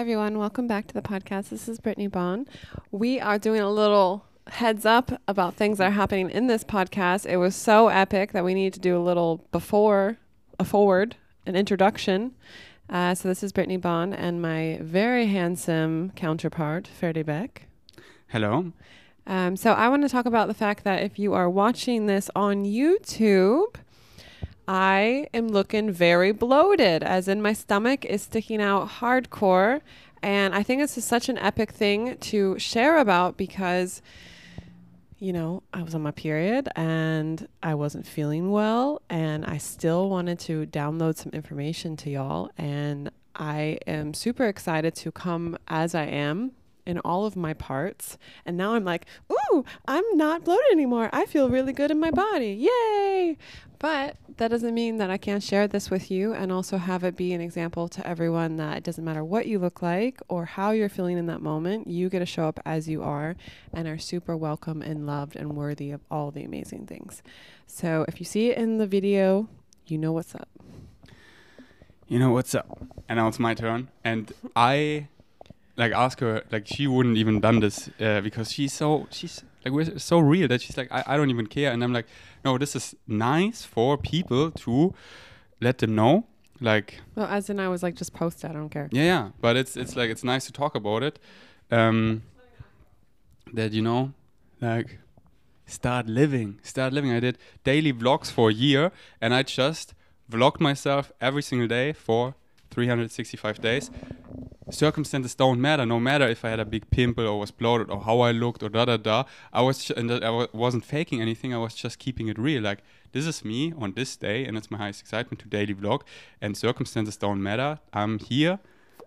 Hi, everyone. Welcome back to the podcast. This is Brittnee Bond. We are doing a little heads up about things that are happening in this podcast. It was so epic that we need to do a little before, a forward, an introduction. Uh, so, this is Brittnee Bond and my very handsome counterpart, Ferdi Beck. Hello. Um, so, I want to talk about the fact that if you are watching this on YouTube, I am looking very bloated, as in my stomach is sticking out hardcore. And I think this is such an epic thing to share about because, you know, I was on my period and I wasn't feeling well, and I still wanted to download some information to y'all. And I am super excited to come as I am in all of my parts. And now I'm like, ooh, I'm not bloated anymore. I feel really good in my body. Yay! But that doesn't mean that I can't share this with you and also have it be an example to everyone that it doesn't matter what you look like or how you're feeling in that moment, you get to show up as you are and are super welcome and loved and worthy of all the amazing things. So if you see it in the video, you know what's up. You know what's up? And now it's my turn. And I like ask her like she wouldn't even done this uh, because she's so she's like we're so real that she's like I, I don't even care and I'm like no this is nice for people to let them know like Well, as in I was like, just post it. I don't care. yeah yeah but it's it's like it's nice to talk about it um that you know like start living start living I did daily vlogs for a year and I just vlogged myself every single day for 365 days circumstances don't matter. No matter if I had a big pimple or was bloated or how I looked or da da da. I was j- and I w- wasn't faking anything. I was just keeping it real. Like this is me on this day, and it's my highest excitement to daily vlog. And circumstances don't matter. I'm here.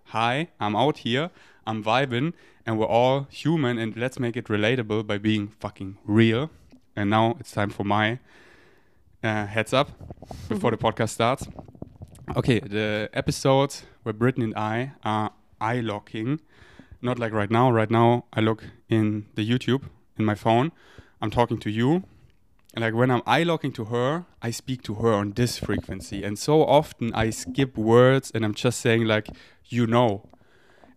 Hi, I'm out here. I'm vibing, and we're all human. And let's make it relatable by being fucking real. And now it's time for my uh, heads up before the podcast starts. Okay, the episode where Brittnee and I are eye locking. Not like right now. Right now, I look in the YouTube in my phone. I'm talking to you. And like when I'm eye locking to her, I speak to her on this frequency. And so often I skip words and I'm just saying, like, you know.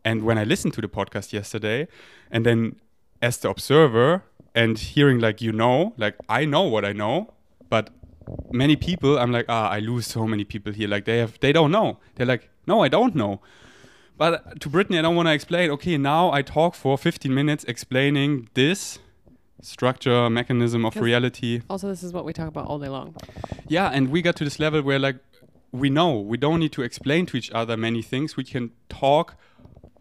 And when I listened to the podcast yesterday, and then as the observer and hearing, like, you know, like, I know what I know, but many people, I'm like, ah, I lose so many people here. Like, they have, they don't know. They're like, no, I don't know. But to Brittnee, I don't want to explain. Okay, now I talk for 15 minutes explaining this structure, mechanism of reality. Also, this is what we talk about all day long. Yeah, and we got to this level where like we know we don't need to explain to each other many things. We can talk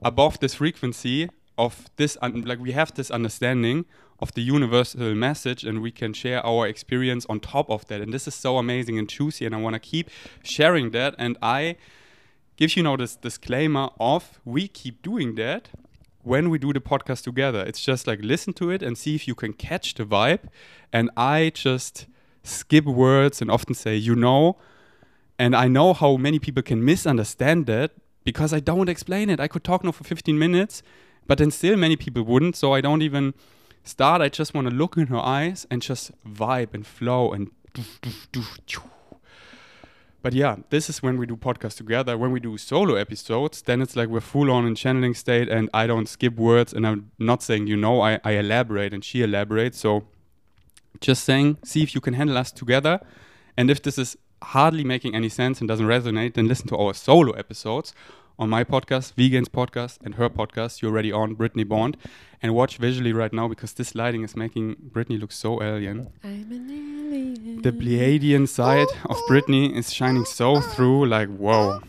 above this frequency of this, un- like we have this understanding of the universal message, and we can share our experience on top of that. And this is so amazing and juicy, and I want to keep sharing that. And I give you now this disclaimer of we keep doing that when we do the podcast together. It's just like listen to it and see if you can catch the vibe. And I just skip words and often say, you know, and I know how many people can misunderstand that because I don't explain it. I could talk now for 15 minutes, but then still many people wouldn't. So I don't even start. I just want to look in her eyes and just vibe and flow and. doof, doof, doof. But yeah, this is when we do podcasts together. When we do solo episodes, then it's like we're full on in channeling state and I don't skip words and I'm not saying you know, I, I elaborate and she elaborates. So just saying, see if you can handle us together. And if this is hardly making any sense and doesn't resonate, then listen to our solo episodes on my podcast, Vegan's podcast, and her podcast, You're Already On, Brittnee Bond. And watch visually right now because this lighting is making Brittnee look so alien. I'm an alien. The Pleiadian side oh, of Brittnee oh, is shining so oh, through, like, whoa,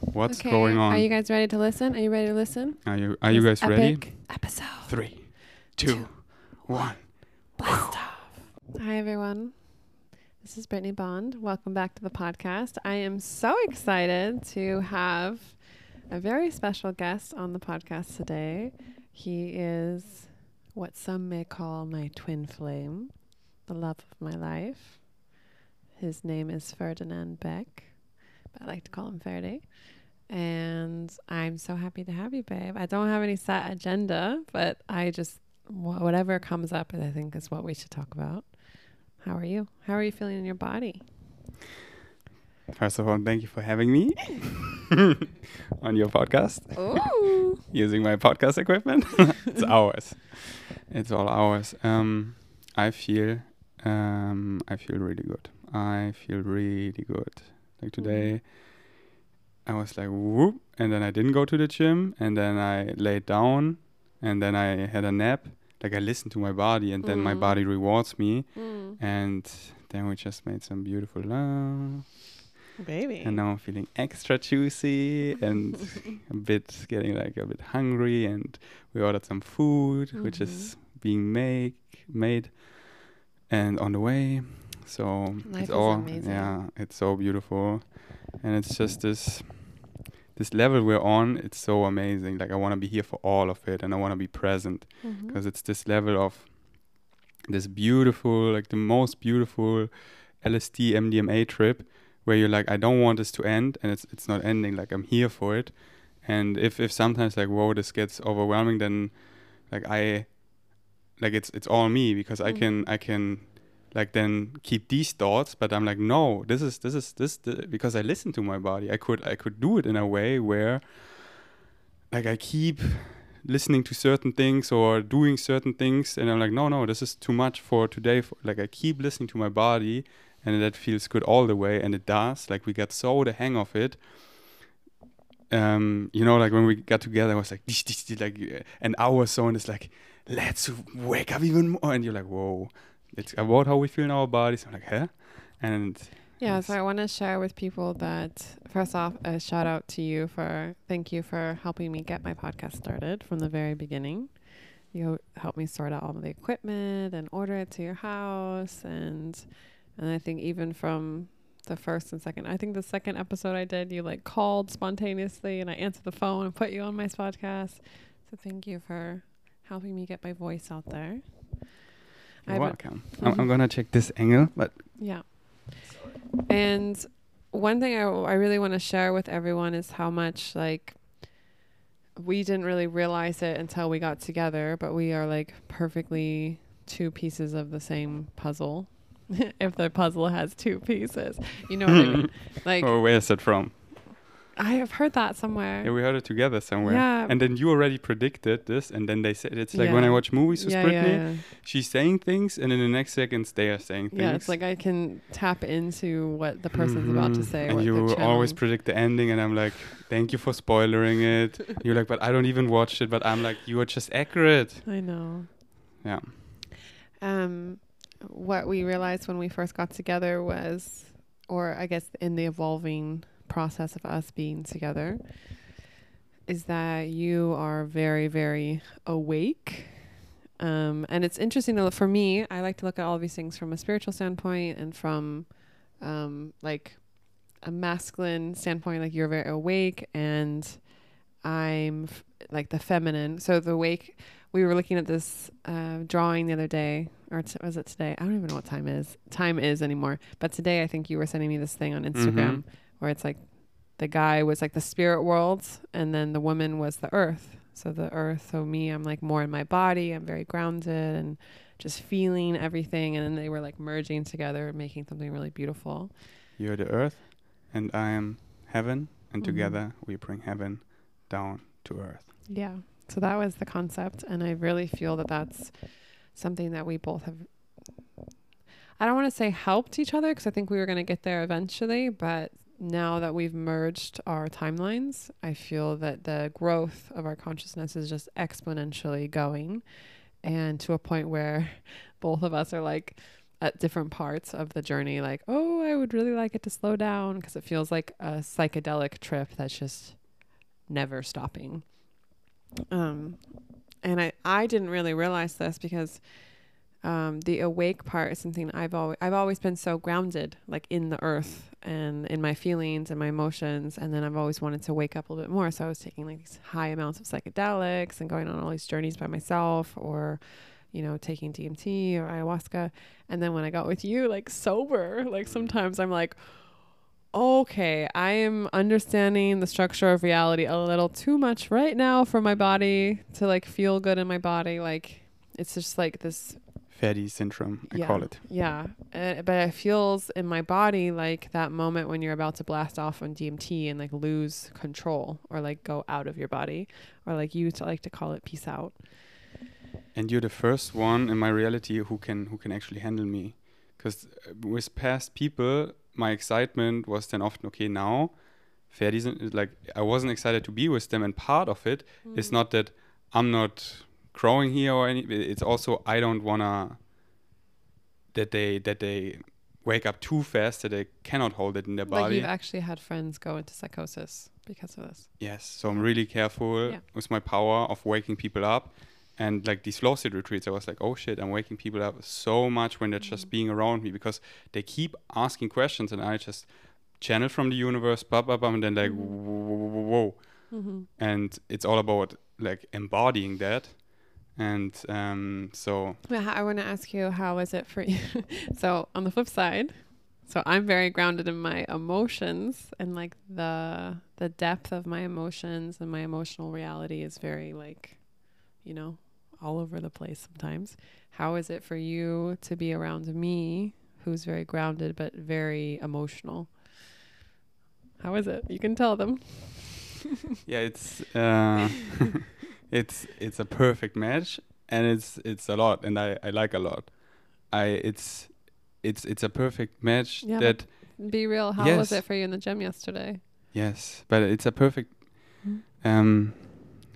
what's Okay, going on? Are you guys ready to listen? Are you ready to listen? Are you, are you guys ready? epic Episode. Three, two, one. Blast off. Hi, everyone. This is Brittnee Bond. Welcome back to the podcast. I am so excited to have a very special guest on the podcast today. He is what some may call my twin flame, the love of my life. His name is Ferdinand Beck, but I like to call him Ferdi. And I'm so happy to have you, babe. I don't have any set agenda, but I just wha- whatever comes up, I think is what we should talk about. How are you? How are you feeling in your body? First of all, thank you for having me on your podcast Ooh. using my podcast equipment. it's ours. It's all ours. Um, I feel, um, I feel really good. I feel really good. Like today, I was like whoop, and then I didn't go to the gym, and then I laid down, and then I had a nap. Like I listened to my body, and then my Mm. body rewards me, Mm. and then we just made some beautiful love. Baby. And now I'm feeling extra juicy and a bit getting like a bit hungry. And we ordered some food, which is mm-hmm. being make made and on the way. So Life it's is all amazing. yeah, it's so beautiful, and it's just this this level we're on. It's so amazing. Like I want to be here for all of it, and I want to be present mm-hmm. because it's this level of this beautiful, like the most beautiful LSD MDMA trip where you're like, I don't want this to end, and it's it's not ending. Like I'm here for it, and if if sometimes like whoa this gets overwhelming, then like I like it's it's all me because I mm. can I can like then keep these thoughts but i'm like no this is this is this the, because i listen to my body i could i could do it in a way where like i keep listening to certain things or doing certain things and i'm like no no this is too much for today for, like i keep listening to my body and that feels good all the way and it does like we got so the hang of it. Um you know like when we got together i was like "Dish, dish, dish," like uh, an hour or so and it's like let's wake up even more and you're like whoa it's about how we feel in our bodies. I'm like huh? And Yeah, so I want to share with people that first off, a shout out to you for thank you for helping me get my podcast started from the very beginning. You helped me sort out all the equipment and order it to your house, and and I think even from the first and second, I think the second episode I did, you like called spontaneously, and I answered the phone and put you on my podcast. So thank you for helping me get my voice out there. You're welcome I'm, I'm Mhm. gonna check this angle but Yeah. And one thing I, I really want to share with everyone is how much like we didn't really realize it until we got together, but we are like perfectly two pieces of the same puzzle. if the puzzle has two pieces, you know what I mean? Like oh where is it from I have heard that somewhere. yeah we heard it together somewhere Yeah. and then you already predicted this and then they said it's like when i watch movies with yeah, Brittnee yeah, yeah. she's saying things and in the next seconds they are saying things Yeah, it's like I can tap into what the person's about to say. And you always predict the ending, and I'm like, thank you for spoiling it. You're like, but I don't even watch it. But I'm like, you are just accurate. I know. Yeah. um, what we realized when we first got together was, or I guess in the evolving process of us being together, is that you are very, very awake. Um, and it's interesting to look, for me, I like to look at all these things from a spiritual standpoint and from um, like a masculine standpoint, like you're very awake and I'm f- like the feminine. So the awake, we were looking at this uh, drawing the other day, or t- was it today? I don't even know what time is time is anymore. But today, I think you were sending me this thing on Instagram where it's like the guy was like the spirit world, and then the woman was the earth. So the earth, so me, I'm like more in my body. I'm very grounded and just feeling everything, and then they were like merging together, making something really beautiful. You're the earth, and I am heaven, and Mhm. together we bring heaven down to earth. Yeah. So that was the concept. And I really feel that that's something that we both have. I don't want to say helped each other because I think we were going to get there eventually. But now that we've merged our timelines, I feel that the growth of our consciousness is just exponentially going. And to a point where both of us are like, at different parts of the journey, like, oh, I would really like it to slow down because it feels like a psychedelic trip that's just never stopping. Um, and I, I didn't really realize this because um, the awake part is something I've always I've always been so grounded, like in the earth and in my feelings and my emotions. And then I've always wanted to wake up a little bit more. So I was taking like these high amounts of psychedelics and going on all these journeys by myself, or you know, taking DMT or ayahuasca. And then when I got with you, like sober, like sometimes I'm like, okay, I am understanding the structure of reality a little too much right now for my body to like feel good in my body. Like it's just like this fatty syndrome, I yeah. call it. Yeah. Uh, but it feels in my body like that moment when you're about to blast off on DMT and like lose control or like go out of your body or like you to like to call it peace out. And you're the first one in my reality who can who can actually handle me, because with past people, my excitement was then often okay now. Ferdi syn- like I wasn't excited to be with them, and part of it is mm. not that I'm not growing here or any. It's also I don't wanna that they that they wake up too fast that they cannot hold it in their Like body. you've actually had friends go into psychosis because of this. Yes, so I'm really careful Yeah. with my power of waking people up. And like these flow state retreats, I was like, oh shit, I'm waking people up so much when they're just being around me because they keep asking questions and I just channel from the universe, blah, blah, blah, and then like, whoa, whoa, whoa, whoa. Mm-hmm. And it's all about like embodying that. And um, so, I want to ask you, how is it for you? so on the flip side, so I'm very grounded in my emotions and like the the depth of my emotions and my emotional reality is very like, you know, all over the place sometimes. How is it for you to be around me, who's very grounded but very emotional? How is it? You can tell them. yeah, it's uh, it's it's a perfect match, and it's it's a lot, and I I like a lot. I it's it's it's a perfect match Yeah, that Be real. How was it for you in the gym yesterday? yes, but it's a perfect. Mm. Um,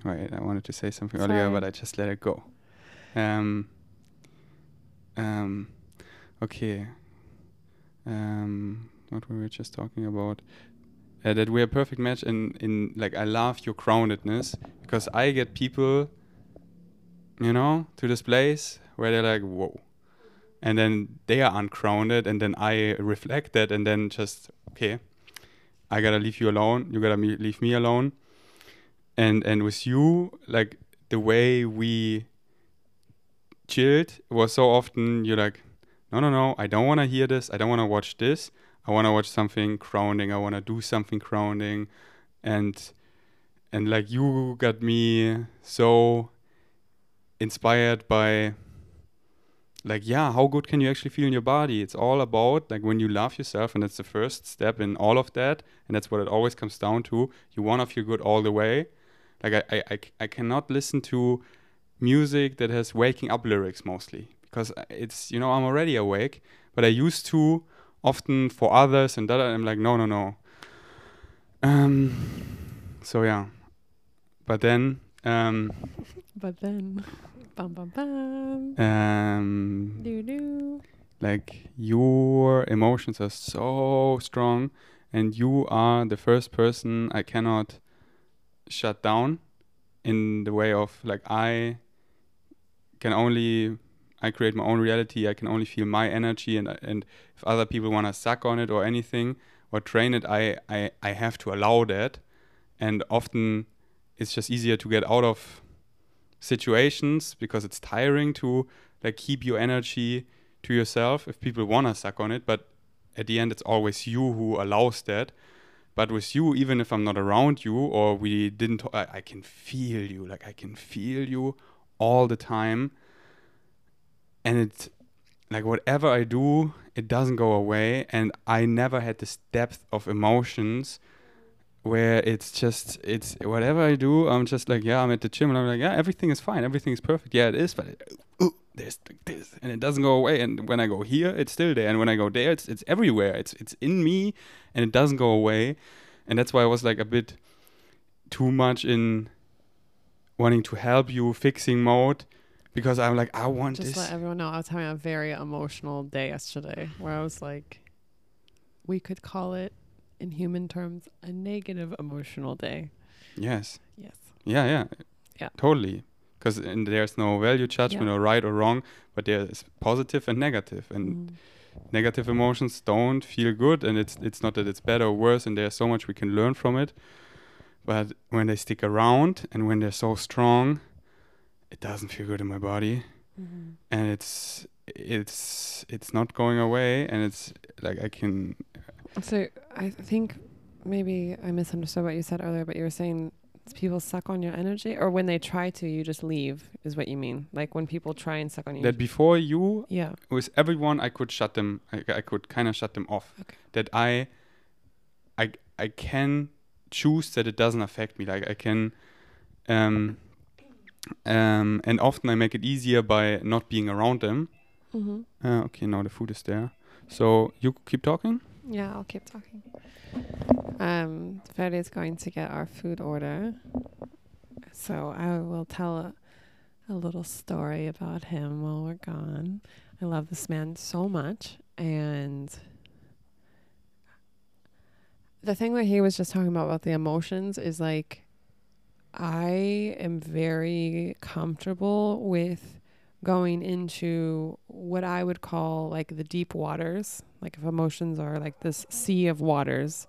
wait, I wanted to say something earlier, but I just let it go. Um. Um. Okay. Um. What were we just talking about? Uh, that we're a perfect match in in like I love your groundedness because I get people, you know, to this place where they're like, whoa, and then they are ungrounded, and then I reflect that, and then just okay, I gotta leave you alone. You gotta me- leave me alone, and and with you, like the way we chilled was so often you're like, no, no, no, I don't want to hear this. I don't want to watch this. I want to watch something grounding. I want to do something grounding, and and like you got me so inspired by like yeah how good can you actually feel in your body it's all about like when you love yourself and that's the first step in all of that and that's what it always comes down to you want to feel good all the way like I I I cannot listen to music that has waking up lyrics mostly. Because uh, it's you know i'm already awake but i used to often for others and that i'm like no no no. Um so yeah. But then um But then, bum bum bum, um doo doo. like your emotions are so strong and you are the first person i cannot shut down in the way of like i can only i create my own reality i can only feel my energy and and if other people want to suck on it or anything or train it i i i have to allow that. And often it's just easier to get out of situations because it's tiring to like keep your energy to yourself if people want to suck on it but at the end it's always you who allows that but with you even if i'm not around you or we didn't I, I can feel you like i can feel you all the time. And it's like whatever i do it doesn't go away. And i never had this depth of emotions where it's just it's whatever i do i'm just like yeah i'm at the gym and i'm like yeah everything is fine. Everything is perfect. Yeah it is but it, there's like this and it doesn't go away. And when i go here it's still there. And when i go there it's it's everywhere. It's it's in me and it doesn't go away. And that's why i was like a bit too much in wanting to help you fixing mode because i'm like i want Just this let everyone know I was having a very emotional day yesterday where I was like, we could call it in human terms a negative emotional day. yes. Yes. yeah yeah. Yeah. totally because there's no value judgment Yeah. or right or wrong but there's positive and negative and Mm. negative emotions don't feel good and it's it's not that it's better or worse and there's so much we can learn from it but when they stick around and when they're so strong it doesn't feel good in my body Mhm. and it's it's it's not going away and it's like i can So I think maybe I misunderstood what you said earlier, but you were saying people suck on your energy, or when they try to, you just leave. Is what you mean? Like when people try and suck on you. That before you, yeah. with everyone, I could shut them. I, I could kind of shut them off. Okay. That I, I, I can choose that it doesn't affect me. Like I can, um, um, and often I make it easier by not being around them. Mm-hmm. Uh, okay, now the food is there. So you keep talking. Yeah, I'll keep talking. Um, is going to get our food order, so I will tell a, a little story about him while we're gone. I love this man so much, and the thing that he was just talking about about the emotions is like, I am very comfortable with going into what I would call like the deep waters. Like if emotions are like this sea of waters,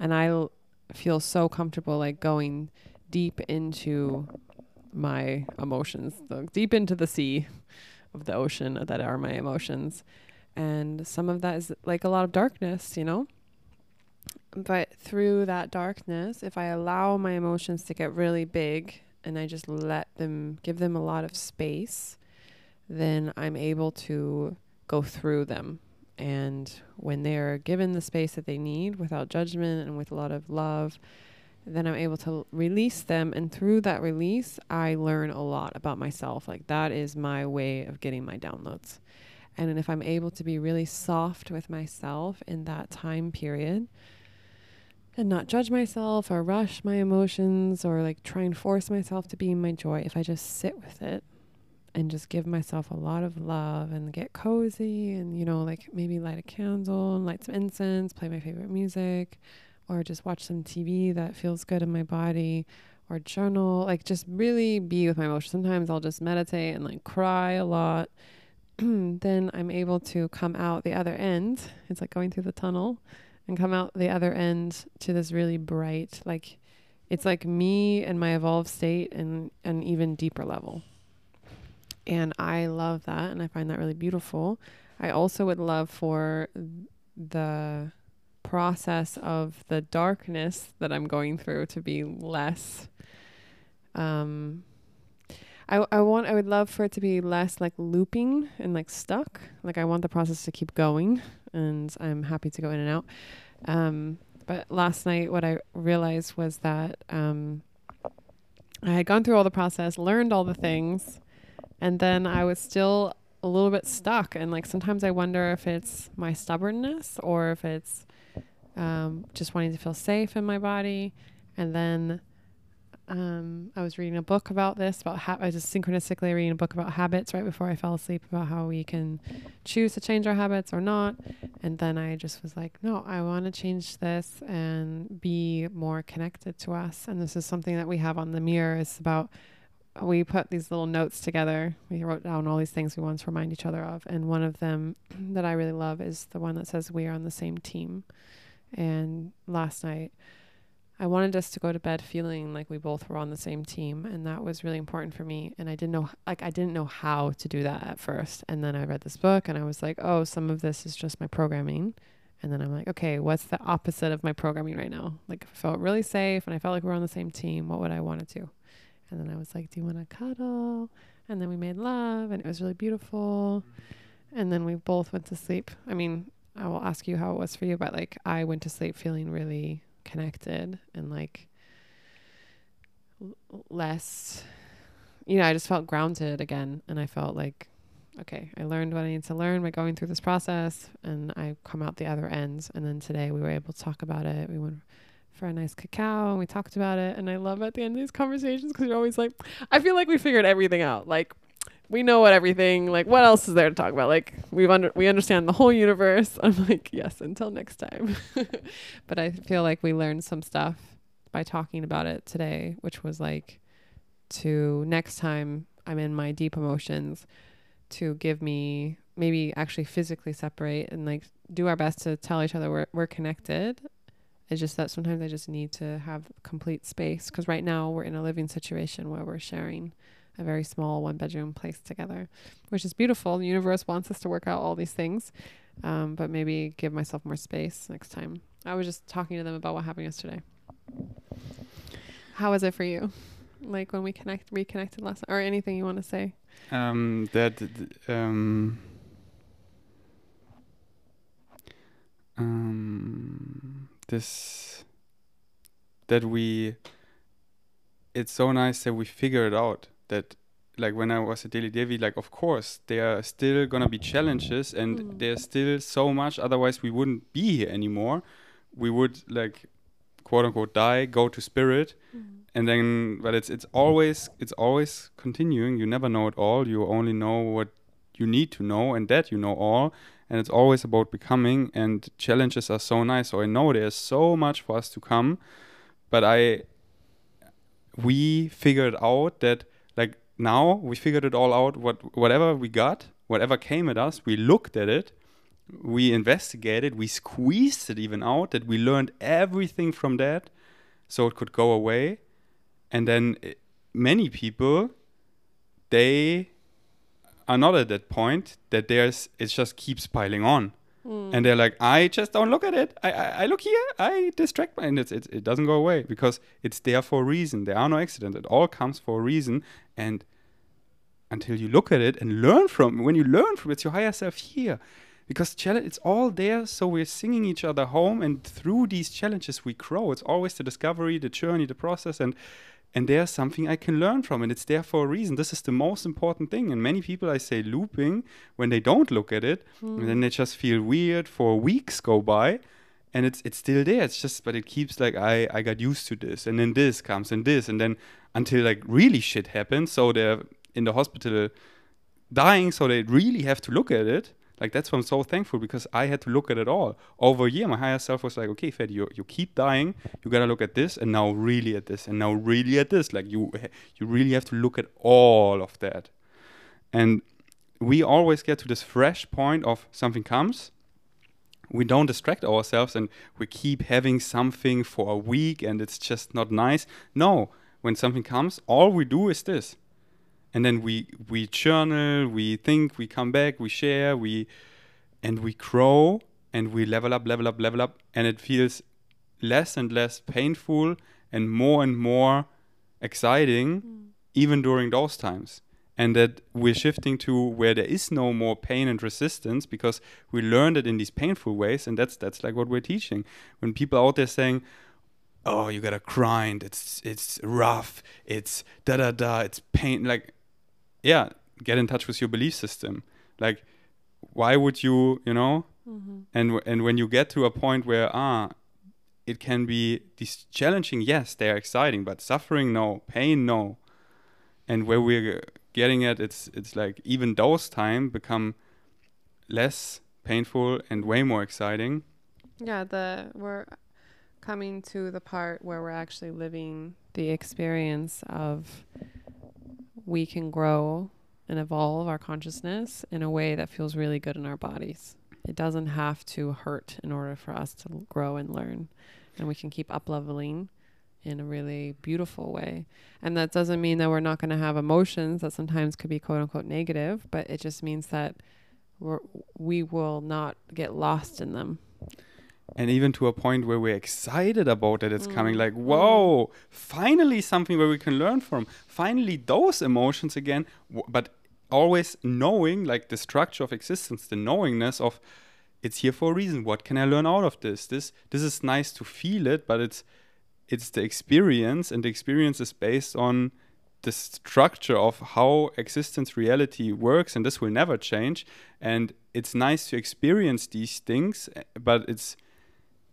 and I l- feel so comfortable like going deep into my emotions, the, deep into the sea of the ocean uh, that are my emotions. And some of that is like a lot of darkness, you know? But through that darkness, if I allow my emotions to get really big and I just let them give them a lot of space, then I'm able to go through them. And when they're given the space that they need without judgment and with a lot of love, then I'm able to release them. And through that release, I learn a lot about myself. Like that is my way of getting my downloads. And if I'm able to be really soft with myself in that time period and not judge myself or rush my emotions or like try and force myself to be in my joy, if I just sit with it and just give myself a lot of love and get cozy and you know like maybe light a candle and light some incense play my favorite music or just watch some tv that feels good in my body or journal like just really be with my emotions. Sometimes i'll just meditate and like cry a lot. Then i'm able to come out the other end. It's like going through the tunnel and come out the other end to this really bright like it's like me and my evolved state and an even deeper level and I love that and I find that really beautiful. I also would love for the process of the darkness that I'm going through to be less um I I want I would love for it to be less like looping and like stuck. Like I want the process to keep going and I'm happy to go in and out. Um but last night what I realized was that um I had gone through all the process, learned all the things, and then I was still a little bit stuck. And like sometimes I wonder if it's my stubbornness or if it's um, just wanting to feel safe in my body. And then um, I was reading a book about this. About ha- I was just synchronistically reading a book about habits right before I fell asleep about how we can choose to change our habits or not. And then I just was like, no, I want to change this and be more connected to us. And this is something that we have on the mirror. It's about we put these little notes together. We wrote down all these things we want to remind each other of. And one of them that I really love is the one that says, We are on the same team. And last night, I wanted us to go to bed feeling like we both were on the same team. And that was really important for me. And I didn't know, like, I didn't know how to do that at first. And then I read this book and I was like, Oh, some of this is just my programming. And then I'm like, okay, what's the opposite of my programming right now? Like, if I felt really safe and I felt like we were on the same team, what would I want to do? And then I was like, Do you want to cuddle? And then we made love and it was really beautiful. And then we both went to sleep. I mean, I will ask you how it was for you, but like I went to sleep feeling really connected and like l- less, you know, I just felt grounded again. And I felt like, okay, I learned what I need to learn by going through this process and I come out the other end. And then today we were able to talk about it. We went for a nice cacao and we talked about it. And I love at the end of these conversations because you're always like, I feel like we figured everything out. Like, we know what everything like what else is there to talk about like we've under we understand the whole universe i'm like yes until next time but i feel like we learned some stuff by talking about it today which was like to next time i'm in my deep emotions to give me maybe actually physically separate and like do our best to tell each other we're, we're connected it's just that sometimes i just need to have complete space because right now we're in a living situation where we're sharing a very small one bedroom place together, which is beautiful. The universe wants us to work out all these things, um, but maybe give myself more space next time. I was just talking to them about what happened yesterday. How was it for you? Like when we connect, reconnected last, or anything you want to say? um, that um, um, this that we it's so nice that we figure it out that like when I was at Daily Devi, like of course there are still gonna be challenges and Mm. there's still so much otherwise we wouldn't be here anymore. We would like quote unquote die, go to spirit. And then but it's it's always it's always continuing. You never know it all. You only know what you need to know and that you know all and it's always about becoming and challenges are so nice. So i know there's so much for us to come but i we figured out that like now we figured it all out. What whatever we got whatever came at us we looked at it we investigated we squeezed it even out that we learned everything from that so it could go away. And then eh, many people they are not at that point that there's it just keeps piling on. Mm. and they're like i just don't look at it. I i, I look here. I distract my and it's, it's, it doesn't go away because it's there for a reason. There are no accidents. It all comes for a reason. And until you look at it and learn from when you learn from it, it's your higher self here. Because challenge it's all there. So we're singing each other home. And through these challenges we grow. It's always the discovery the journey the process. And and there's something i can learn from and it's there for a reason. This is the most important thing and many people i say looping when they don't look at it and then they just feel weird for weeks go by and it's it's still there. It's just but it keeps like i i got used to this and then this comes and this and then until like really shit happens so they're in the hospital dying so they really have to look at it like that's why i'm so thankful because i had to look at it all. Over a year my higher self was like okay Fed, you, you keep dying. You gotta look at this and now really at this and now really at this. Like you you really have to look at all of that. And we always get to this fresh point of something comes. We don't distract ourselves and we keep having something for a week and it's just not nice. No when something comes all we do is this and then we we journal we think we come back we share we and we grow and we level up level up level up and it feels less and less painful and more and more exciting mm. even during those times. And that we're shifting to where there is no more pain and resistance because we learned it in these painful ways and that's that's like what we're teaching. When people out there saying oh you gotta grind. It's it's rough. It's da da da. It's pain like yeah get in touch with your belief system. Like why would you you know? Mhm. and and when you get to a point where ah it can be these challenging yes they are exciting but suffering no. Pain no. And where we're getting at it's it's like even those time become less painful and way more exciting. Yeah, the we're coming to the part where we're actually living the experience of we can grow and evolve our consciousness in a way that feels really good in our bodies. It doesn't have to hurt in order for us to grow and learn. And we can keep up leveling in a really beautiful way. And that doesn't mean that we're not going to have emotions that sometimes could be quote unquote negative, but it just means that we're, we will not get lost in them. And even to a point where we're excited about that it's coming Mm. like whoa finally something where we can learn from. Finally those emotions again w- but always knowing like the structure of existence the knowingness of it's here for a reason. What can i learn out of this? This this is nice to feel it but it's it's the experience and the experience is based on the structure of how existence reality works and this will never change. And it's nice to experience these things eh, but it's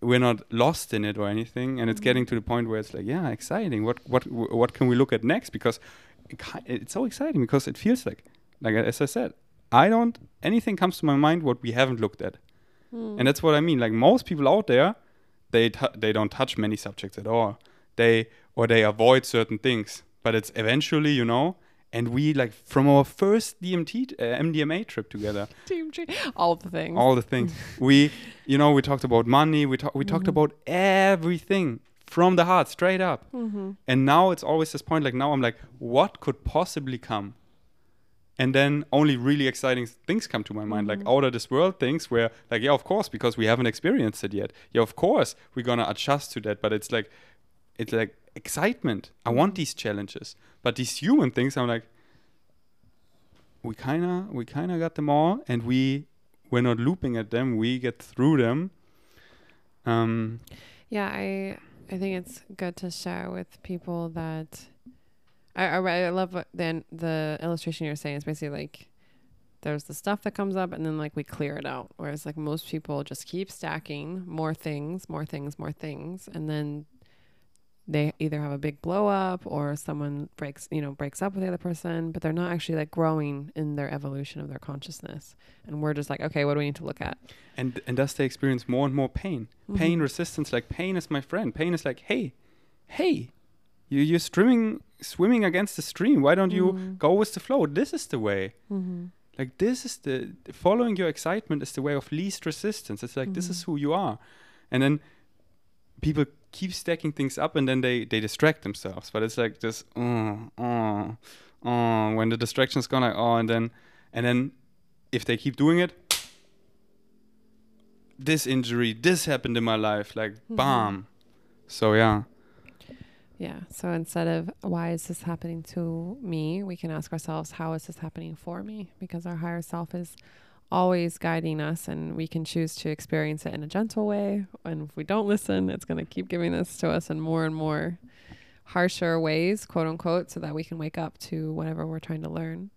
we're not lost in it or anything and it's mm. getting to the point where it's like yeah exciting. What what what can we look at next? Because it it's so exciting because it feels like like as i said i don't anything comes to my mind what we haven't looked at. Mm. And that's what i mean. Like most people out there they tou- they don't touch many subjects at all. They or they avoid certain things. But it's eventually you know and we like from our first dmt uh, mdma trip together. DMT, all the things. all the things. We you know we talked about money. We, talk, we talked about everything from the heart straight up. Mm-hmm. and now it's always this point like now i'm like what could possibly come? And then only really exciting things come to my mind like out of this world things where like yeah of course because we haven't experienced it yet. Yeah of course we're gonna adjust to that. But it's like it's like excitement. I want these challenges. But these human things, I'm like, we kinda we kinda got them all, and we we're not looping at them. We get through them. Um, Yeah, I I think it's good to share with people that I I, I love what then the illustration you're saying is basically like there's the stuff that comes up and then like we clear it out. Whereas like most people just keep stacking more things, more things, more things, and then they either have a big blow up or someone breaks you know breaks up with the other person but they're not actually like growing in their evolution of their consciousness and we're just like okay what do we need to look at and and thus they experience more and more pain. Pain Mhm. resistance, like pain is my friend. Pain is like, hey, hey, you you're swimming swimming against the stream. Why don't you Mhm. go with the flow? This is the way. mm-hmm. Like this is the following your excitement is the way of least resistance. It's like this is who you are, and then people keep stacking things up, and then they they distract themselves. But it's like this, oh, oh, oh. When the distraction's gone, like oh, and then and then if they keep doing it, this injury, this happened in my life, like Mhm. bam. So yeah, Yeah. So instead of why is this happening to me, we can ask ourselves, how is this happening for me? Because our higher self is always guiding us and we can choose to experience it in a gentle way. And if we don't listen, it's going to keep giving this to us in more and more harsher ways, quote unquote, so that we can wake up to whatever we're trying to learn.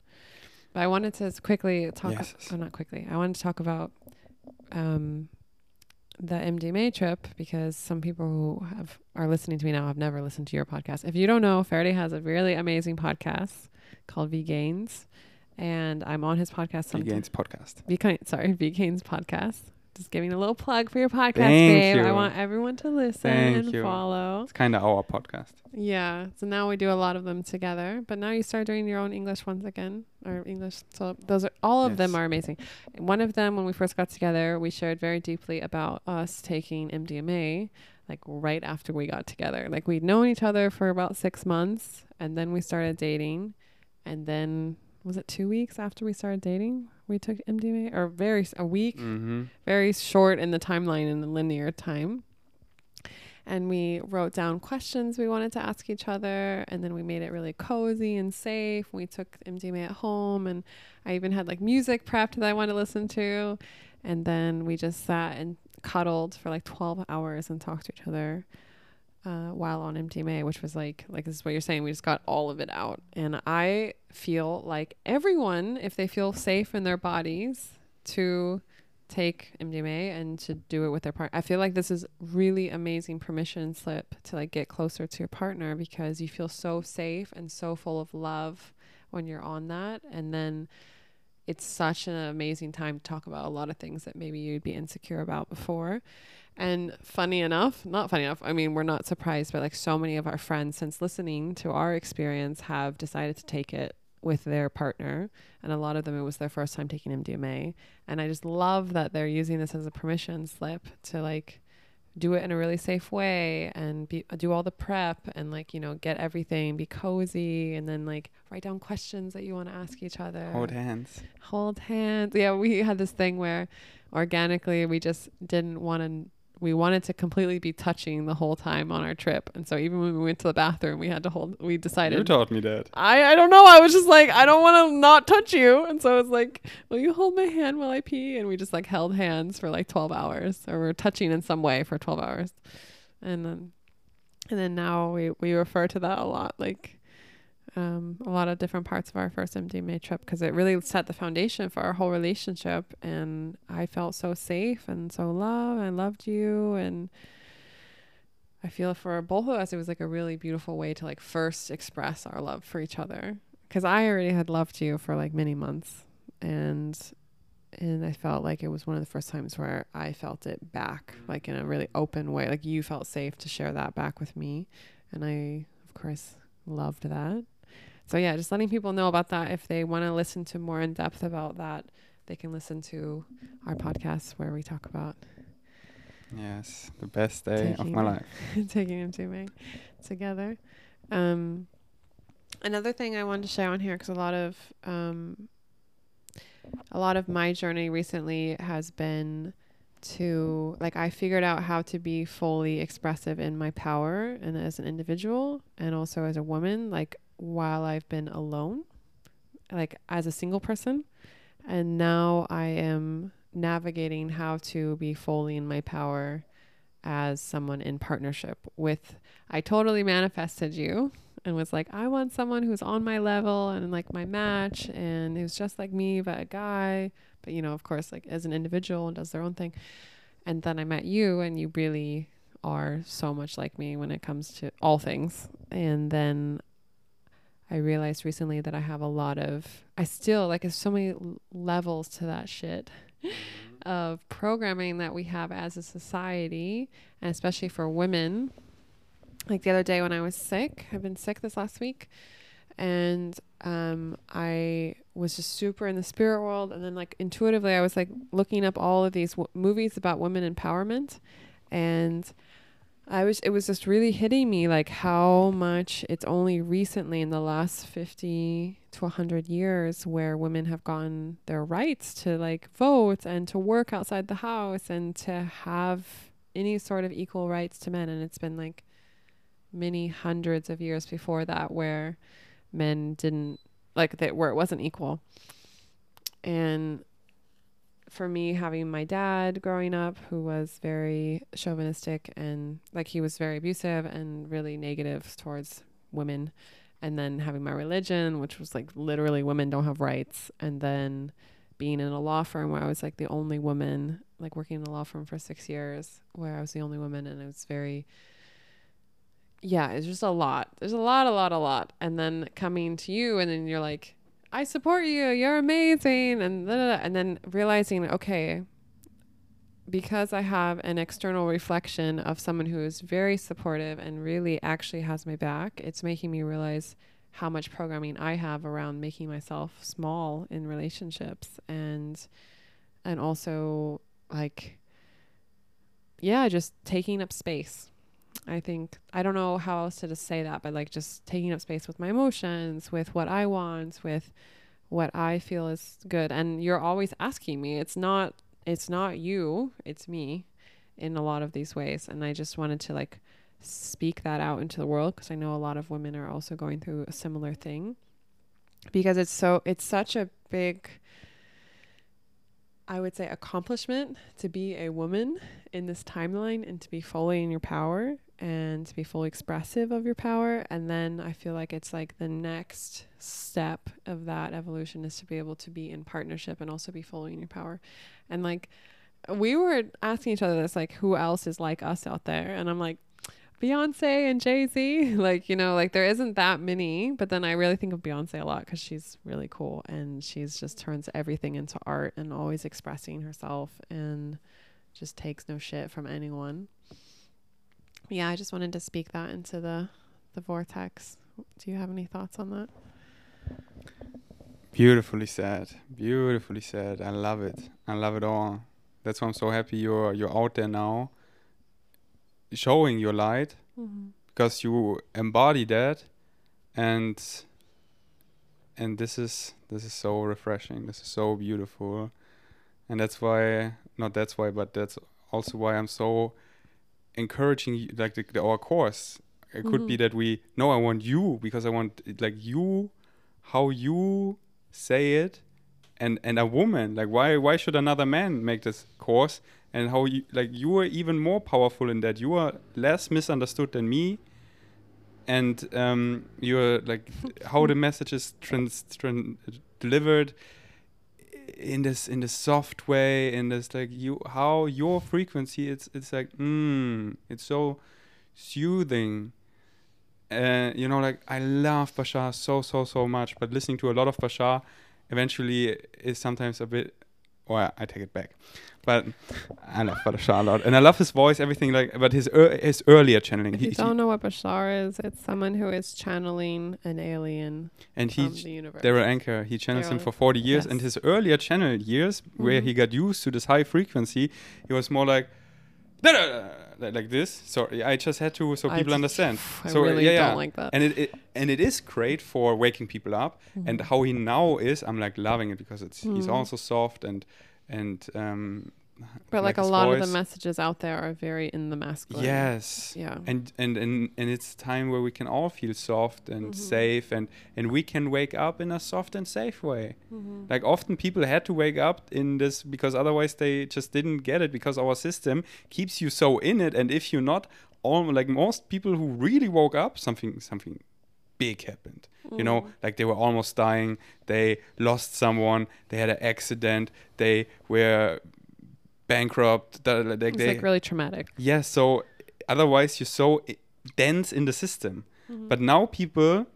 But I wanted to quickly talk, Yes. oh, not quickly, I wanted to talk about um, the MDMA trip because some people who have are listening to me now have never listened to your podcast. If you don't know, Ferdi has a really amazing podcast called V Gains, and I'm on his podcast. He Sometimes. Gains podcast. Gains, sorry, Gains podcast. Just giving a little plug for your podcast, Thank babe. I want everyone to listen Thank and you. follow. It's kind of our podcast. Yeah. So now we do a lot of them together. But now you start doing your own English ones again, or English. So those are all of them are amazing. One of them, when we first got together, we shared very deeply about us taking MDMA, like right after we got together. Like we'd known each other for about six months, and then we started dating, and then was it two weeks after we started dating? We took MDMA, or very a week Mm-hmm. very short in the timeline in the linear time. And we wrote down questions we wanted to ask each other, and then we made it really cozy and safe. We took MDMA at home, and I even had like music prepped that I wanted to listen to. And then we just sat and cuddled for like 12 hours and talked to each other uh, while on MDMA, which was like, like this is what you're saying. We just got all of it out. And I feel like everyone, if they feel safe in their bodies to take MDMA and to do it with their partner. I feel like this is really amazing permission slip to like get closer to your partner because you feel so safe and so full of love when you're on that and then it's such an amazing time to talk about a lot of things that maybe you'd be insecure about before. And funny enough, not funny enough, I mean, we're not surprised, but like so many of our friends, since listening to our experience, have decided to take it with their partner. And a lot of them, it was their first time taking MDMA. And I just love that they're using this as a permission slip to like do it in a really safe way and be, do all the prep and like, you know, get everything, be cozy, and then like write down questions that you want to ask each other Hold hands. hold hands. Yeah, we had this thing where organically we just didn't want to. We wanted to completely be touching the whole time on our trip, and so even when we went to the bathroom, we had to hold. We decided. You taught me that. I I don't know. I was just like I don't want to not touch you, and so I was like, will you hold my hand while I pee? And we just like held hands for like twelve hours, or we're touching in some way for twelve hours, and then and then now we we refer to that a lot, like um, a lot of different parts of our first MDMA trip because it really set the foundation for our whole relationship. And I felt so safe and so loved. I loved you, and I feel for both of us, it was like a really beautiful way to like first express our love for each other. Because I already had loved you for like many months, and and I felt like it was one of the first times where I felt it back, like in a really open way. Like you felt safe to share that back with me, and I, of course, loved that. So yeah, just letting people know about that. If they want to listen to more in depth about that, they can listen to our podcast where we talk about Yes, the best day of my life. taking him to me together. Um, another thing I wanted to share on here because a lot of um, a lot of my journey recently has been to like I figured out how to be fully expressive in my power and as an individual and also as a woman like while I've been alone like as a single person. And now I am navigating how to be fully in my power as someone in partnership with I totally manifested you and was like I want someone who's on my level and like my match and who's just like me but a guy but you know of course like as an individual and does their own thing. And then I met you and you really are so much like me when it comes to all things. And then I realized recently that I have a lot of I still like there's so many levels to that shit of programming that we have as a society and especially for women. Like the other day when I was sick I've been sick this last week and um I was just super in the spirit world and then like intuitively I was like looking up all of these w- movies about women empowerment and I was it was just really hitting me like how much it's only recently in the last 50 to 100 years where women have gotten their rights to like vote and to work outside the house and to have any sort of equal rights to men. And it's been like many hundreds of years before that where men didn't like that where it wasn't equal. And for me having my dad growing up who was very chauvinistic and like he was very abusive and really negative towards women and then having my religion which was like literally women don't have rights and then being in a law firm where I was like the only woman like working in a law firm for 6 years where I was the only woman and it was very yeah, it's just a lot. There's a lot, a lot, a lot. And then coming to you, and then you're like, I support you. You're amazing. And, da, da, da. and then realizing, okay, because I have an external reflection of someone who is very supportive and really actually has my back, it's making me realize how much programming I have around making myself small in relationships and and also like yeah, just taking up space. I think I don't know how else to just say that, but like just taking up space with my emotions, with what I want, with what I feel is good. And you're always asking me. It's not it's not you, it's me in a lot of these ways. And I just wanted to like speak that out into the world because I know a lot of women are also going through a similar thing. Because it's so it's such a big I would say accomplishment to be a woman in this timeline and to be fully in your power and to be fully expressive of your power. And then I feel like it's like the next step of that evolution is to be able to be in partnership and also be fully in your power. And like we were asking each other this, like, who else is like us out there? And I'm like, Beyonce and Jay Z. Like, you know, like there isn't that many, but then I really think of Beyonce a lot because she's really cool and she's just turns everything into art and always expressing herself and just takes no shit from anyone. Yeah, I just wanted to speak that into the the vortex. Do you have any thoughts on that? Beautifully said. Beautifully said. I love it. I love it all. That's why I'm so happy you're you're out there now showing your light Mm-hmm. because you embody that and and this is this is so refreshing this is so beautiful and that's why not that's why but that's also why i'm so encouraging you, like the, the, our course. It could be Mhm. that we no i want you because i want it, like you how you say it and and a woman. Like why why should another man make this course? And how you like you are even more powerful in that. You are less misunderstood than me. And um you're like how the message is trans, tran delivered in this in this soft way in this like you how your frequency it's it's like mm, it's so soothing. Uh, you know like i love bashar so so so much but listening to a lot of bashar eventually is sometimes a bit well i take it back but i love bashar a lot and i love his voice everything like but his ear his earlier channeling If he, you don't know what Bashar is, it's someone who is channeling an alien and he the. Darryl Anka, he channels him for 40 years, and his earlier channel years, where Mhm. he got used to this high frequency, he was more like, like this. Sorry, I just had to so I people understand. I so really yeah, yeah. don't like that. and it, it and it is great for waking people up. Mhm. And how he now is, I'm like loving it because it's he's Mhm. also soft and and um But like, a lot of the messages out there are very in the masculine. Yes. Yeah. And, and and and it's time where we can all feel soft and Mhm. safe and and we can wake up in a soft and safe way. Mhm. Like often people had to wake up in this because otherwise they just didn't get it because our system keeps you so in it and if you're not all like most people who really woke up something something big happened. You know, Mm. like they were almost dying, they lost someone, they had an accident, they were bankrupt, da- like It's they like really traumatic. yeah, so otherwise you're so dense in the system. Mm-hmm. But now people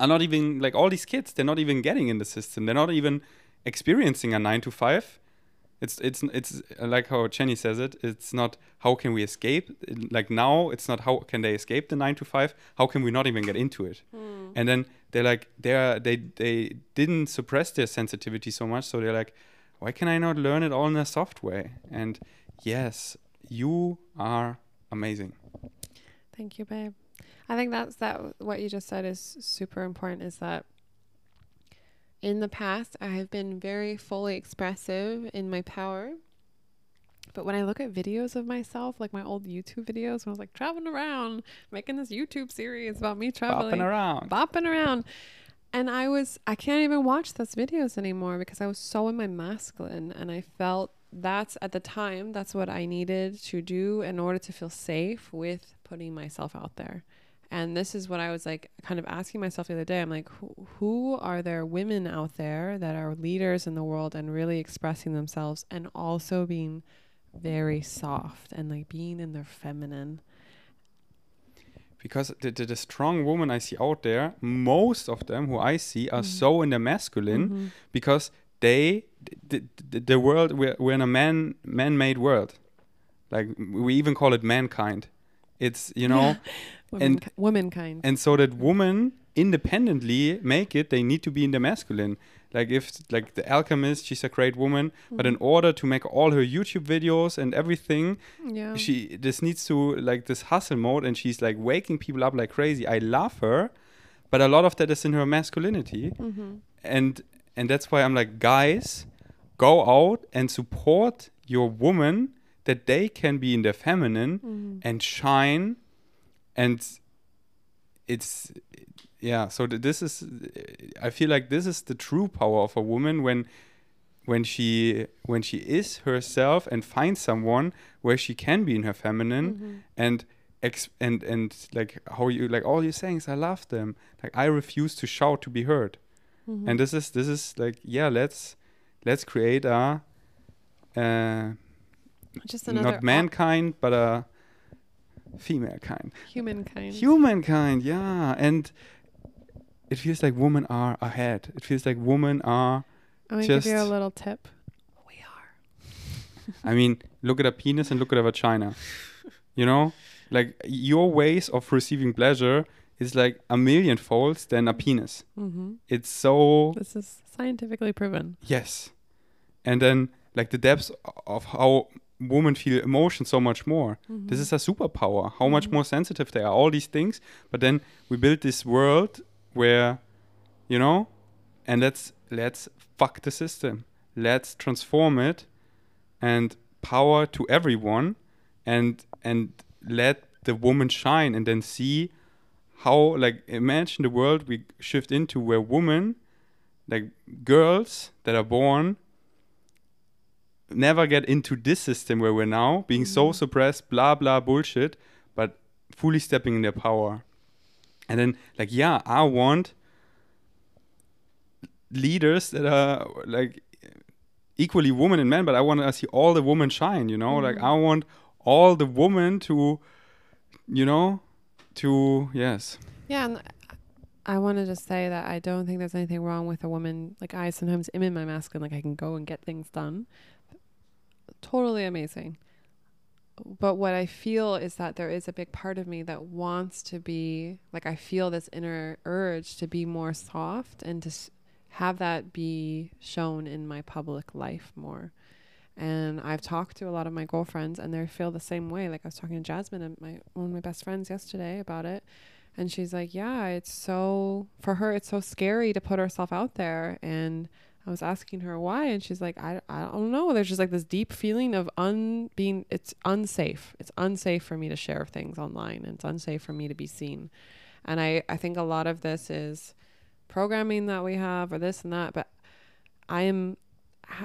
are not even like all these kids, they're not even getting in the system. They're not even experiencing a 9 to 5. It's it's it's uh, like how Jenny says it. It's not how can we escape? Like now it's not how can they escape the 9 to 5? How can we not even get into it? Mm. And then they're like they're they they didn't suppress their sensitivity so much, so they're like why can I not learn it all in a soft way? And yes, you are amazing. Thank you, babe. I think that's that. What you just said is super important. Is that in the past I have been very fully expressive in my power, but when I look at videos of myself, like my old YouTube videos, when I was like traveling around, making this YouTube series about me traveling, Bopping around. bopping around. And I was, I can't even watch those videos anymore because I was so in my masculine. And I felt that's at the time, that's what I needed to do in order to feel safe with putting myself out there. And this is what I was like kind of asking myself the other day. I'm like, who, who are there women out there that are leaders in the world and really expressing themselves and also being very soft and like being in their feminine? Because the, the, the strong women I see out there, most of them who I see are so in the masculine Mhm. because they the, the, the world we're, we're in a man man-made world like we even call it mankind it's you know Women, And- womankind. and so that women independently make it they need to be in the masculine like if like the alchemist she's a great woman but in order to make all her youtube videos and everything yeah. she this needs to like this hustle mode and she's like waking people up like crazy i love her but a lot of that is in her masculinity mm-hmm. and and that's why i'm like guys go out and support your woman that they can be in their feminine Mm-hmm. and shine and it's yeah so th- this is i feel like this is the true power of a woman when when she when she is herself and finds someone where she can be in her feminine Mm-hmm. and ex- and and like how you like all you're saying is i love them like i refuse to shout to be heard Mm-hmm. and this is this is like yeah let's let's create a uh, just another not mankind but a female kind humankind. humankind yeah and it feels like women are ahead it feels like women are I'm gonna give you a little tip. We are. i mean look at a penis and look at a vagina you know like your ways of receiving pleasure is like a million folds than a penis Mm-hmm. it's so This is scientifically proven. Yes. And then like the depths of how women feel emotion so much more. This is a superpower. How much Mhm. more sensitive they are. All these things. But then we build this world where, you know, and let's let's fuck the system. Let's transform it and power to everyone and and let the woman shine and then see how like imagine the world we shift into where women like girls that are born never get into this system where we're now being so Mhm. suppressed blah blah bullshit but fully stepping in their power and then like yeah i want leaders that are like equally women and men but i want to see all the women shine you know like Mhm. i want all the women to you know to yes Yeah, and I want to just say that I don't think there's anything wrong with a woman. Like I sometimes am in my masculine, like I can go and get things done. Totally amazing. But what I feel is that there is a big part of me that wants to be like I feel this inner urge to be more soft and to have that be shown in my public life more. And I've talked to a lot of my girlfriends and they feel the same way. Like I was talking to Jasmine and my one of my best friends yesterday about it. And she's like, Yeah, it's so for her it's so scary to put herself out there and I was asking her why, and she's like, I, I don't know. There's just like this deep feeling of un being, it's unsafe. It's unsafe for me to share things online, and it's unsafe for me to be seen. And I, I think a lot of this is programming that we have, or this and that. But I am,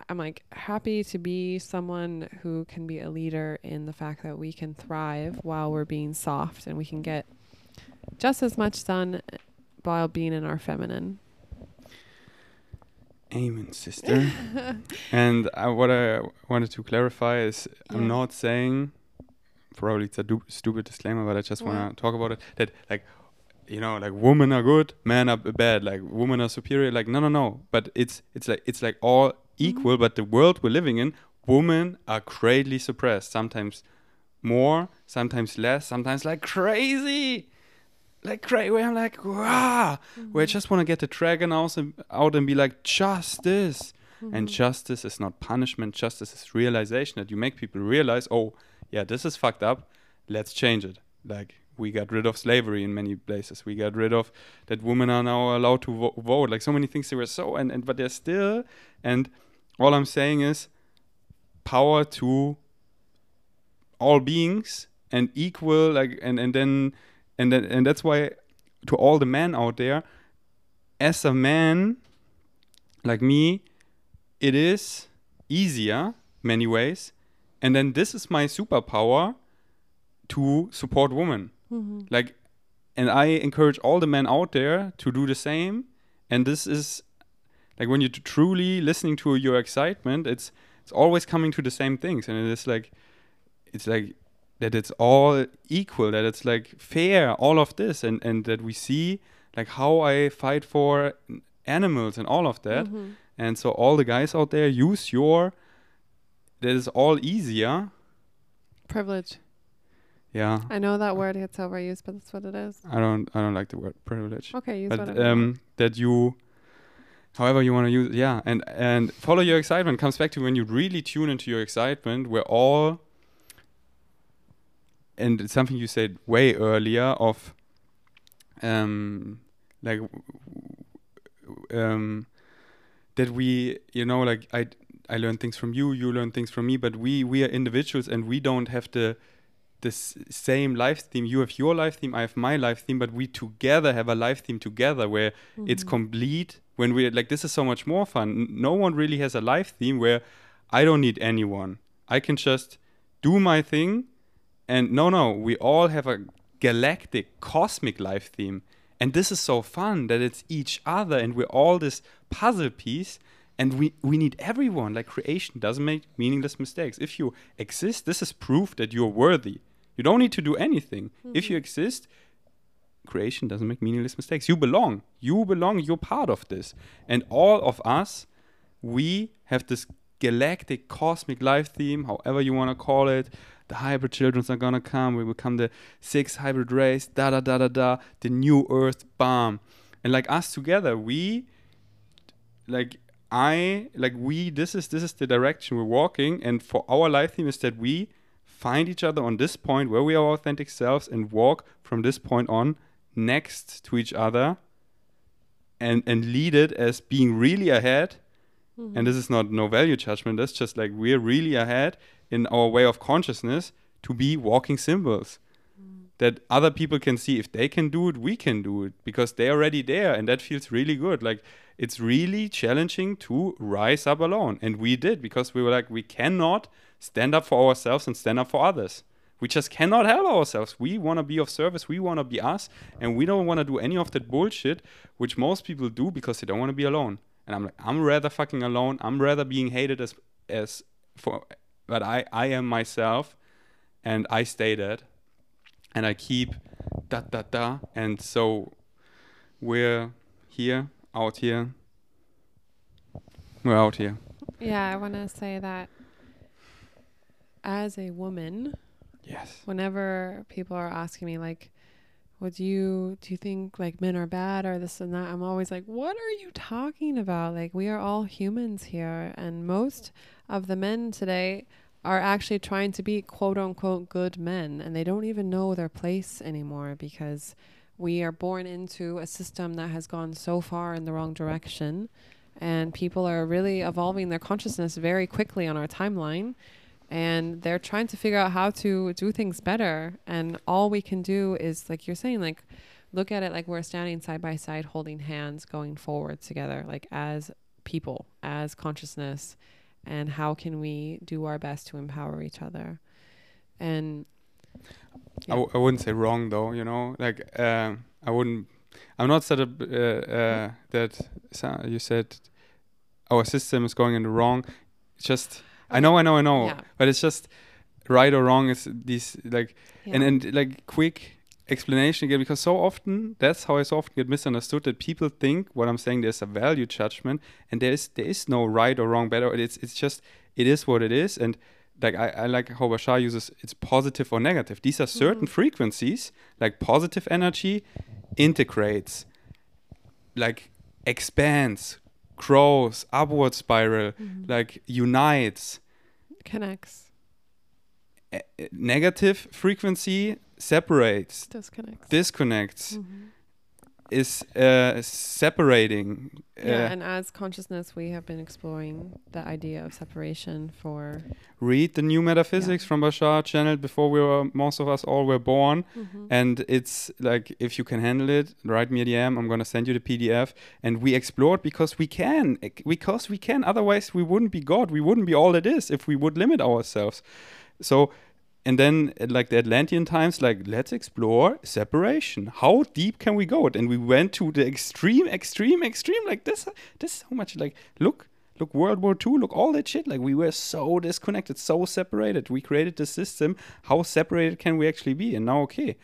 I'm like happy to be someone who can be a leader in the fact that we can thrive while we're being soft, and we can get just as much done while being in our feminine. Amen, sister. and uh, what I wanted to clarify is I'm not saying, probably it's a du- stupid disclaimer, but I just want to talk about it that, like, you know, like women are good, men are bad, like women are superior. Like, no, no, no. But it's it's like it's like all equal. But the world we're living in, women are greatly suppressed. Sometimes more, sometimes less, sometimes like crazy. Like crazy, where I'm like, wow, where I mm-hmm. just want to get the dragon out and, out and be like, justice. And mm-hmm. justice is not punishment, justice is realization that you make people realize, oh, yeah, this is fucked up. Let's change it. Like, we got rid of slavery in many places. We got rid of that women are now allowed to vo- vote. Like, so many things they were so, and, and but they're still. And all I'm saying is power to all beings and equal, like, and, and then, and and that's why to all the men out there, as a man like me, it is easier many ways. And then this is my superpower to support women. Mm-hmm. Like and i encourage all the men out there to do the same. And this is like when you're truly listening to your excitement it's it's always coming to the same things. And it is like it's like that it's all equal that it's like fair all of this and and that we see like how i fight for animals and all of that and so all the guys out there use your that is all easier Privilege. yeah I know that word gets overused, but that's what it is. i don't i don't like the word privilege Okay, use but whatever. um that you however you want to use yeah and and follow your excitement comes back to when you really tune into your excitement we're all and it's something you said way earlier of um like um that we you know like i i learn things from you you learn things from me but we we are individuals and we don't have the the same life theme. You have your life theme i have my life theme but we together have a life theme together where it's complete when we like this is so much more fun. No one really has a life theme where i don't need anyone. I can just do my thing and no no we all have a galactic cosmic life theme. And this is so fun that it's each other and we're all this puzzle piece. And we we need everyone like creation doesn't make meaningless mistakes. If you exist this is proof that you're worthy. You don't need to do anything. If you mm-hmm. exist creation doesn't make meaningless mistakes. You belong. You belong. You're part of this. And all of us we have this galactic cosmic life theme however you want to call it the hybrid children are gonna come we become the sixth hybrid race da da da da da the new earth bomb. And like us together we like i like we this is this is the direction we're walking and for our life theme is that we find each other on this point where we are authentic selves and walk from this point on next to each other and and lead it as being really ahead. Mm-hmm. And this is not no value judgment that's just like we're really ahead in our way of consciousness to be walking symbols. Mm. That other people can see if they can do it we can do it because they're already there and that feels really good. Like it's really challenging to rise up alone. And we did because we were like we cannot stand up for ourselves and stand up for others. We just cannot help ourselves. We want to be of service we want to be us and we don't want to do any of that bullshit which most people do because they don't want to be alone. And i'm like i'm rather fucking alone. I'm rather being hated as as for but i i am myself and i stay that and I keep da da da, and so we're here, out here. We're out here. yeah, I want to say that as a woman, Yes. whenever people are asking me like would you do you think like men are bad or this and that i'm always like what are you talking about like we are all humans here and most of the men today are actually trying to be quote unquote good men and they don't even know their place anymore because we are born into a system that has gone so far in the wrong direction and people are really evolving their consciousness very quickly on our timeline and they're trying to figure out how to do things better and all we can do is like you're saying like look at it like we're standing side by side holding hands going forward together like as people as consciousness and how can we do our best to empower each other and I, Yeah. w- I wouldn't say wrong though. You know, like um, I wouldn't. I'm not set up uh, uh, that you said our system is going in the wrong. It's just I know, I know, I know, Yeah. but it's just right or wrong is these like and and like quick explanation again because so often that's how I so often get misunderstood that people think what I'm saying there's a value judgment and there is there is no right or wrong better it's it's just it is what it is and like I, I like how Bashar uses it's positive or negative. These are certain mm. frequencies like positive energy integrates like expands grows upward spiral Mhm. like unites. Connects. A- a negative frequency separates disconnects. disconnects Mhm. is uh, separating uh, yeah and as consciousness we have been exploring the idea of separation for read the new metaphysics from bashar channeled before we were most of us all were born. And it's like if you can handle it write me a dm i'm gonna send you the pdf and we explored because we can because we can otherwise we wouldn't be god we wouldn't be all it is if we would limit ourselves. So and then uh, like the atlantean times like let's explore separation. How deep can we go? And we went to the extreme extreme extreme. Like this this so much like look look world war ii look all that shit. Like we were so disconnected so separated. We created this system. How separated can we actually be? And now okay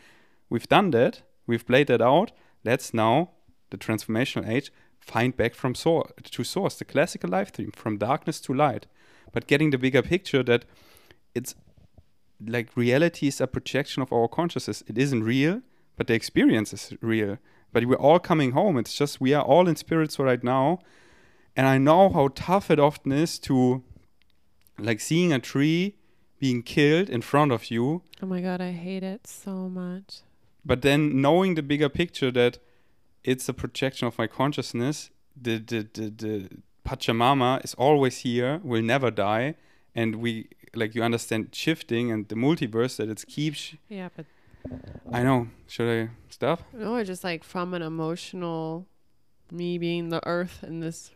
we've done that. We've played that out. Let's now the transformational age find back from source to source the classical life theme from darkness to light. But getting the bigger picture that it's like reality is a projection of our consciousness. It isn't real but the experience is real. But we're all coming home. It's just we are all in spirits right now. And i know how tough it often is to like seeing a tree being killed in front of you. Oh my god i hate it so much. But then knowing the bigger picture that it's a projection of my consciousness the the the, the pachamama is always here will never die. And we like you understand shifting and the multiverse that it keeps yeah but i know should i stop no it's just like from an emotional me being the earth in this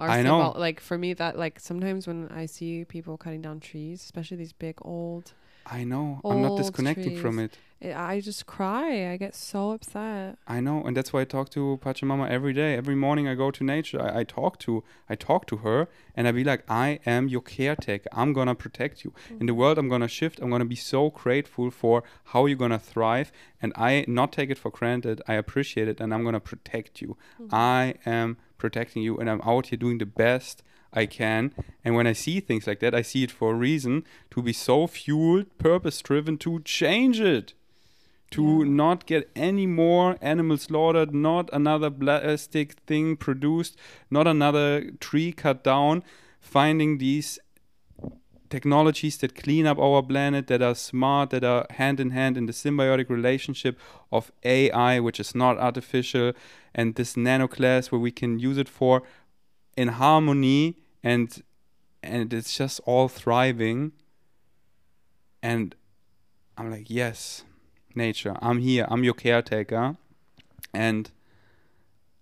I know. like for me that like sometimes when i see people cutting down trees especially these big old i know i'm not disconnecting from trees. it it, i just cry i get so upset I know, and that's why I talk to Pachamama every day. Every morning I go to nature. I, I talk to I talk to her, and I be like, I am your caretaker. I'm gonna protect you. In the world, I'm gonna shift. I'm gonna be so grateful for how you're gonna thrive, and I not take it for granted. I appreciate it, and I'm gonna protect you. Mm-hmm. I am protecting you, and I'm out here doing the best I can. And when I see things like that, I see it for a reason to be so fueled, purpose driven to change it to Yeah. not get any more animals slaughtered, not another plastic thing produced, not another tree cut down, finding these technologies that clean up our planet, that are smart, that are hand in hand in the symbiotic relationship of AI, which is not artificial, and this nano class where we can use it for in harmony and and it's just all thriving. And I'm like, yes, nature, I'm here, I'm your caretaker, and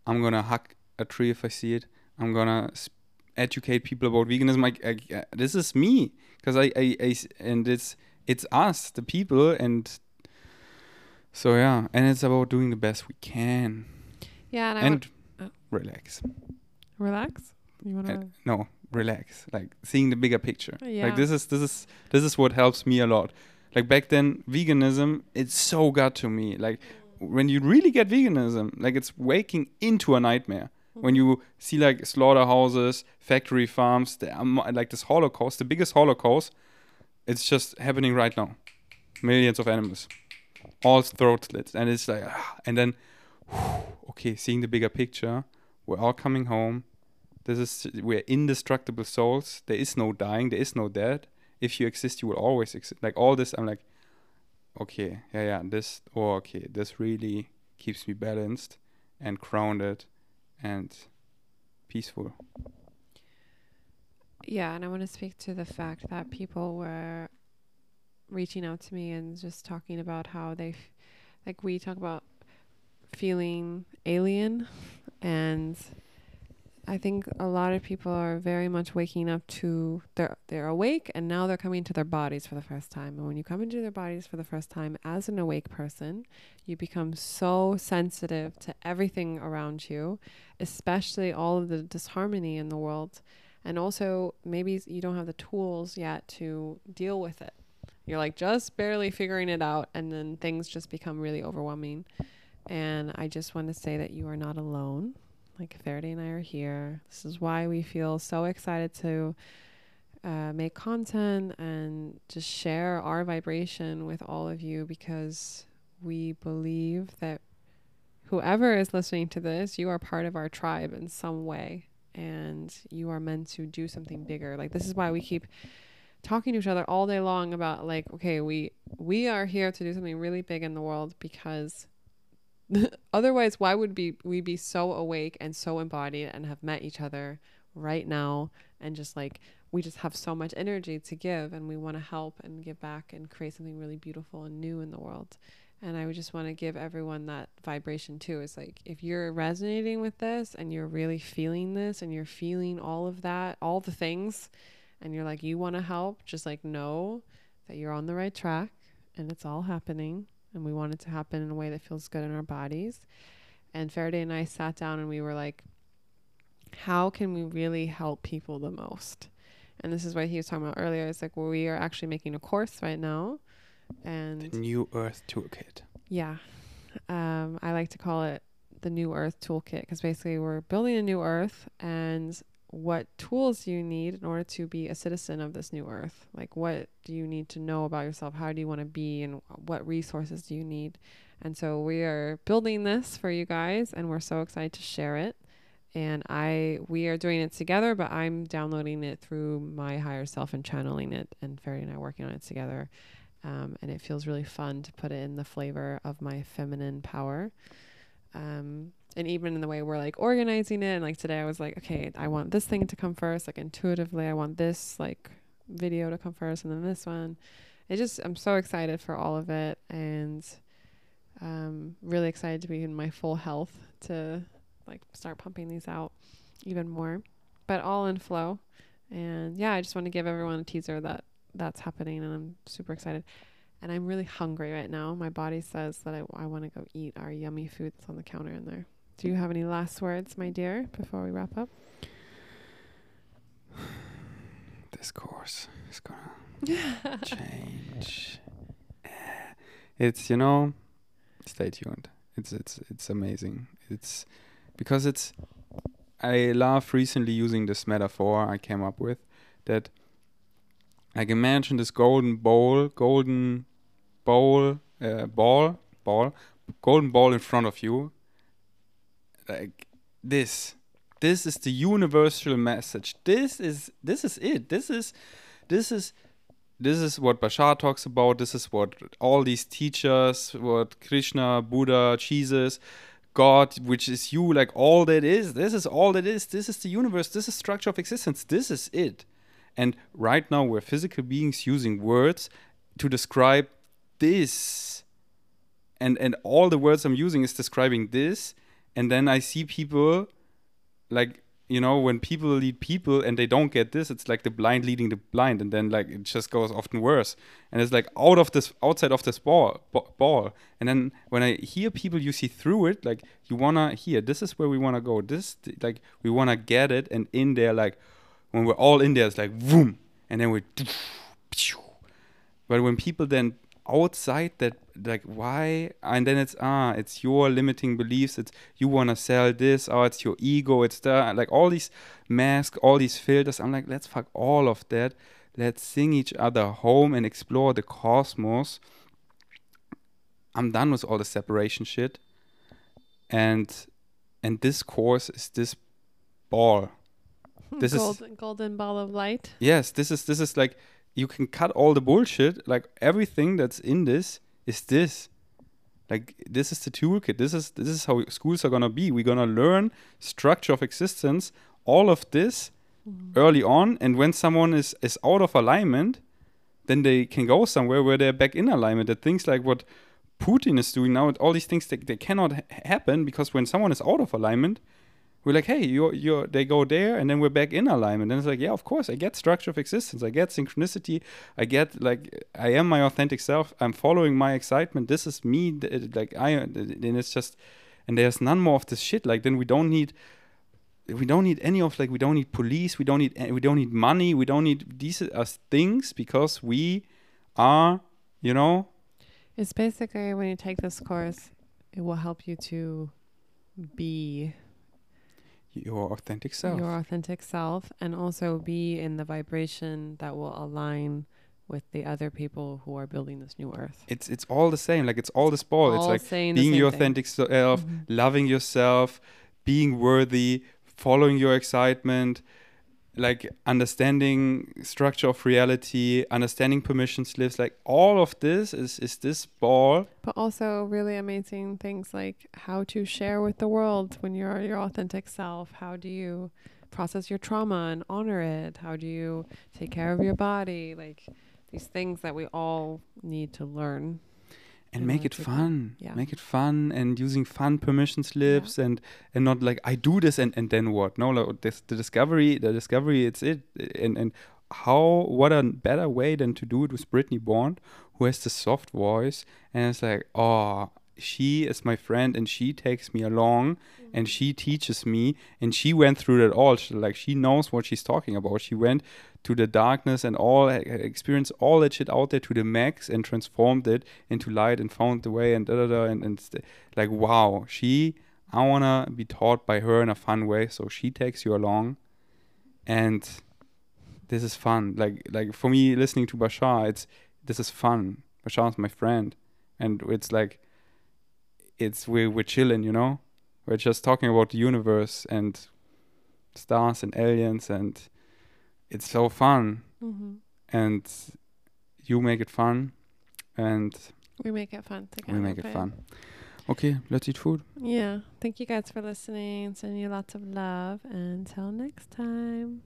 I'm gonna hug a tree if I see it. I'm gonna educate people about veganism. Like, I, I- this is me, because I, I, and it's it's us, the people, and so yeah, and it's about doing the best we can yeah and i and want oh. relax. relax you want to Uh, no, relax. Like seeing the bigger picture. Yeah. Like this is this is this is what helps me a lot. Like back then, veganism it so got to me. Like when you really get veganism, like it's waking into a nightmare. When you see like slaughterhouses, factory farms, the, um, like this Holocaust, the biggest Holocaust, it's just happening right now. Millions of animals, all throat slits, and it's like, ah, and then, okay, seeing the bigger picture, we're all coming home. This is we're indestructible souls. There is no dying. There is no death. If you exist, you will always exist. Like all this, I'm like, okay, yeah, yeah. This, oh, okay, this really keeps me balanced and grounded, and peaceful. Yeah, and I want to speak to the fact that people were reaching out to me and just talking about how they, f- like we talk about feeling alien, and I think a lot of people are very much waking up to they're they're awake and now they're coming to their bodies for the first time. And when you come into their bodies for the first time as an awake person, you become so sensitive to everything around you, especially all of the disharmony in the world. And also maybe you don't have the tools yet to deal with it. You're like just barely figuring it out and then things just become really overwhelming. And I just want to say that you are not alone like Ferdi and I are here. This is why we feel so excited to uh, make content and just share our vibration with all of you because we believe that whoever is listening to this, you are part of our tribe in some way and you are meant to do something bigger. Like this is why we keep talking to each other all day long about like okay, we we are here to do something really big in the world because otherwise why would be we be so awake and so embodied and have met each other right now? And just like we just have so much energy to give and we want to help and give back and create something really beautiful and new in the world. And i would just want to give everyone that vibration too. It's like if you're resonating with this and you're really feeling this and you're feeling all of that all the things and you're like you want to help just like know that you're on the right track and it's all happening and we want it to happen in a way that feels good in our bodies. And Ferdi and I sat down and we were like, how can we really help people the most? And this is what he was talking about earlier. It's like well, we are actually making a course right now, and The New Earth Toolkit. yeah, um, I like to call it the New Earth Toolkit because basically we're building a new Earth and what tools you need in order to be a citizen of this new earth. Like, what do you need to know about yourself? How do you want to be? And what resources do you need? And so, we are building this for you guys, and we're so excited to share it. And I, we are doing it together, but I'm downloading it through my higher self and channeling it. And Ferdi and I working on it together. Um, and it feels really fun to put it in the flavor of my feminine power. Um, and even in the way we're like organizing it and like today i was like okay i want this thing to come first like intuitively i want this like video to come first and then this one. It just i'm so excited for all of it and um really excited to be in my full health to like start pumping these out even more. But all in flow and yeah i just want to give everyone a teaser that that's happening and i'm super excited and i'm really hungry right now my body says that i, I want to go eat our yummy food that's on the counter in there do you have any last words, my dear, before we wrap up? This course is gonna change. Eh, it's you know, stay tuned. It's it's it's amazing. It's because it's. I love recently using this metaphor I came up with that. Like imagine this golden bowl, golden bowl, uh, ball, ball, golden ball in front of you, like this this is the universal message. This is this is it. This is this is this is what Bashar talks about. This is what all these teachers what Krishna Buddha Jesus God which is you like all that is. This is all that is. This is the universe. This is structure of existence. This is it and right now we're physical beings using words to describe this. And and all the words I'm using is describing this. And then I see people like you know when people lead people and they don't get this it's like the blind leading the blind. And then like it just goes often worse. And it's like out of this outside of this ball ball. And then when i hear people you see through it like you wanna hear this is where we wanna go. This like we wanna get it. And in there like when we're all in there it's like boom and then we but when people then outside that like why and then it's ah it's your limiting beliefs it's you want to sell this oh it's your ego it's the like all these masks all these filters. I'm like let's fuck all of that. Let's sing each other home and explore the cosmos. I'm done with all the separation shit. And and this course is this ball Hmm. this golden, is golden ball of light yes this is this is like you can cut all the bullshit. Like everything that's in this is this. Like this is the toolkit. This is this is how schools are gonna be. We're gonna learn structure of existence all of this hmm. early on, and when someone is is out of alignment, then they can go somewhere where they're back in alignment. That things like what Putin is doing now, all these things they, they cannot ha- happen because when someone is out of alignment, we're like, hey, you're you're they go there and then we're back in alignment. And it's like, yeah, of course, I get structure of existence, I get synchronicity, I get like I am my authentic self. I'm following my excitement. This is me. Like I, uh, and it's just, and there's none more of this shit. Like then we don't need we don't need any of like we don't need police we don't need eh, we don't need money we don't need these as things because we are you know It's basically when you take this course, it will help you to be your authentic self your authentic self and also be in the vibration that will align with the other people who are building this new earth. it's it's all the same like it's all this ball it's like being your thing. authentic self Mhm. loving yourself being worthy following your excitement like understanding structure of reality understanding permission slips like all of this is is this ball But also really amazing things like how to share with the world when you're your authentic self. How do you process your trauma and honor it? How do you take care of your body? Like these things that we all need to learn. And make it fun. Yeah. make it fun and using fun permission slips and and not like i do this and and then what? No like this the discovery the discovery it's it. And and how what a better way than to do it with Brittnee Bond who has the soft voice and it's like oh she is my friend and she takes me along mm-hmm. and she teaches me and she went through that all. She, like she knows what she's talking about. She went to the darkness and all experienced all that shit out there to the max and transformed it into light and found the way and da da da and, and st- like wow. She i wanna be taught by her in a fun way. So she takes you along and this is fun. Like like for me listening to bashar it's this is fun. Bashar's my friend and it's like it's we're, we're chilling you know we're just talking about the universe and stars and aliens and it's so fun Mm-hmm. and you make it fun and We make it fun together. we make it fun okay let's eat food Yeah. Thank you guys for listening. Sending you lots of love. Until next time.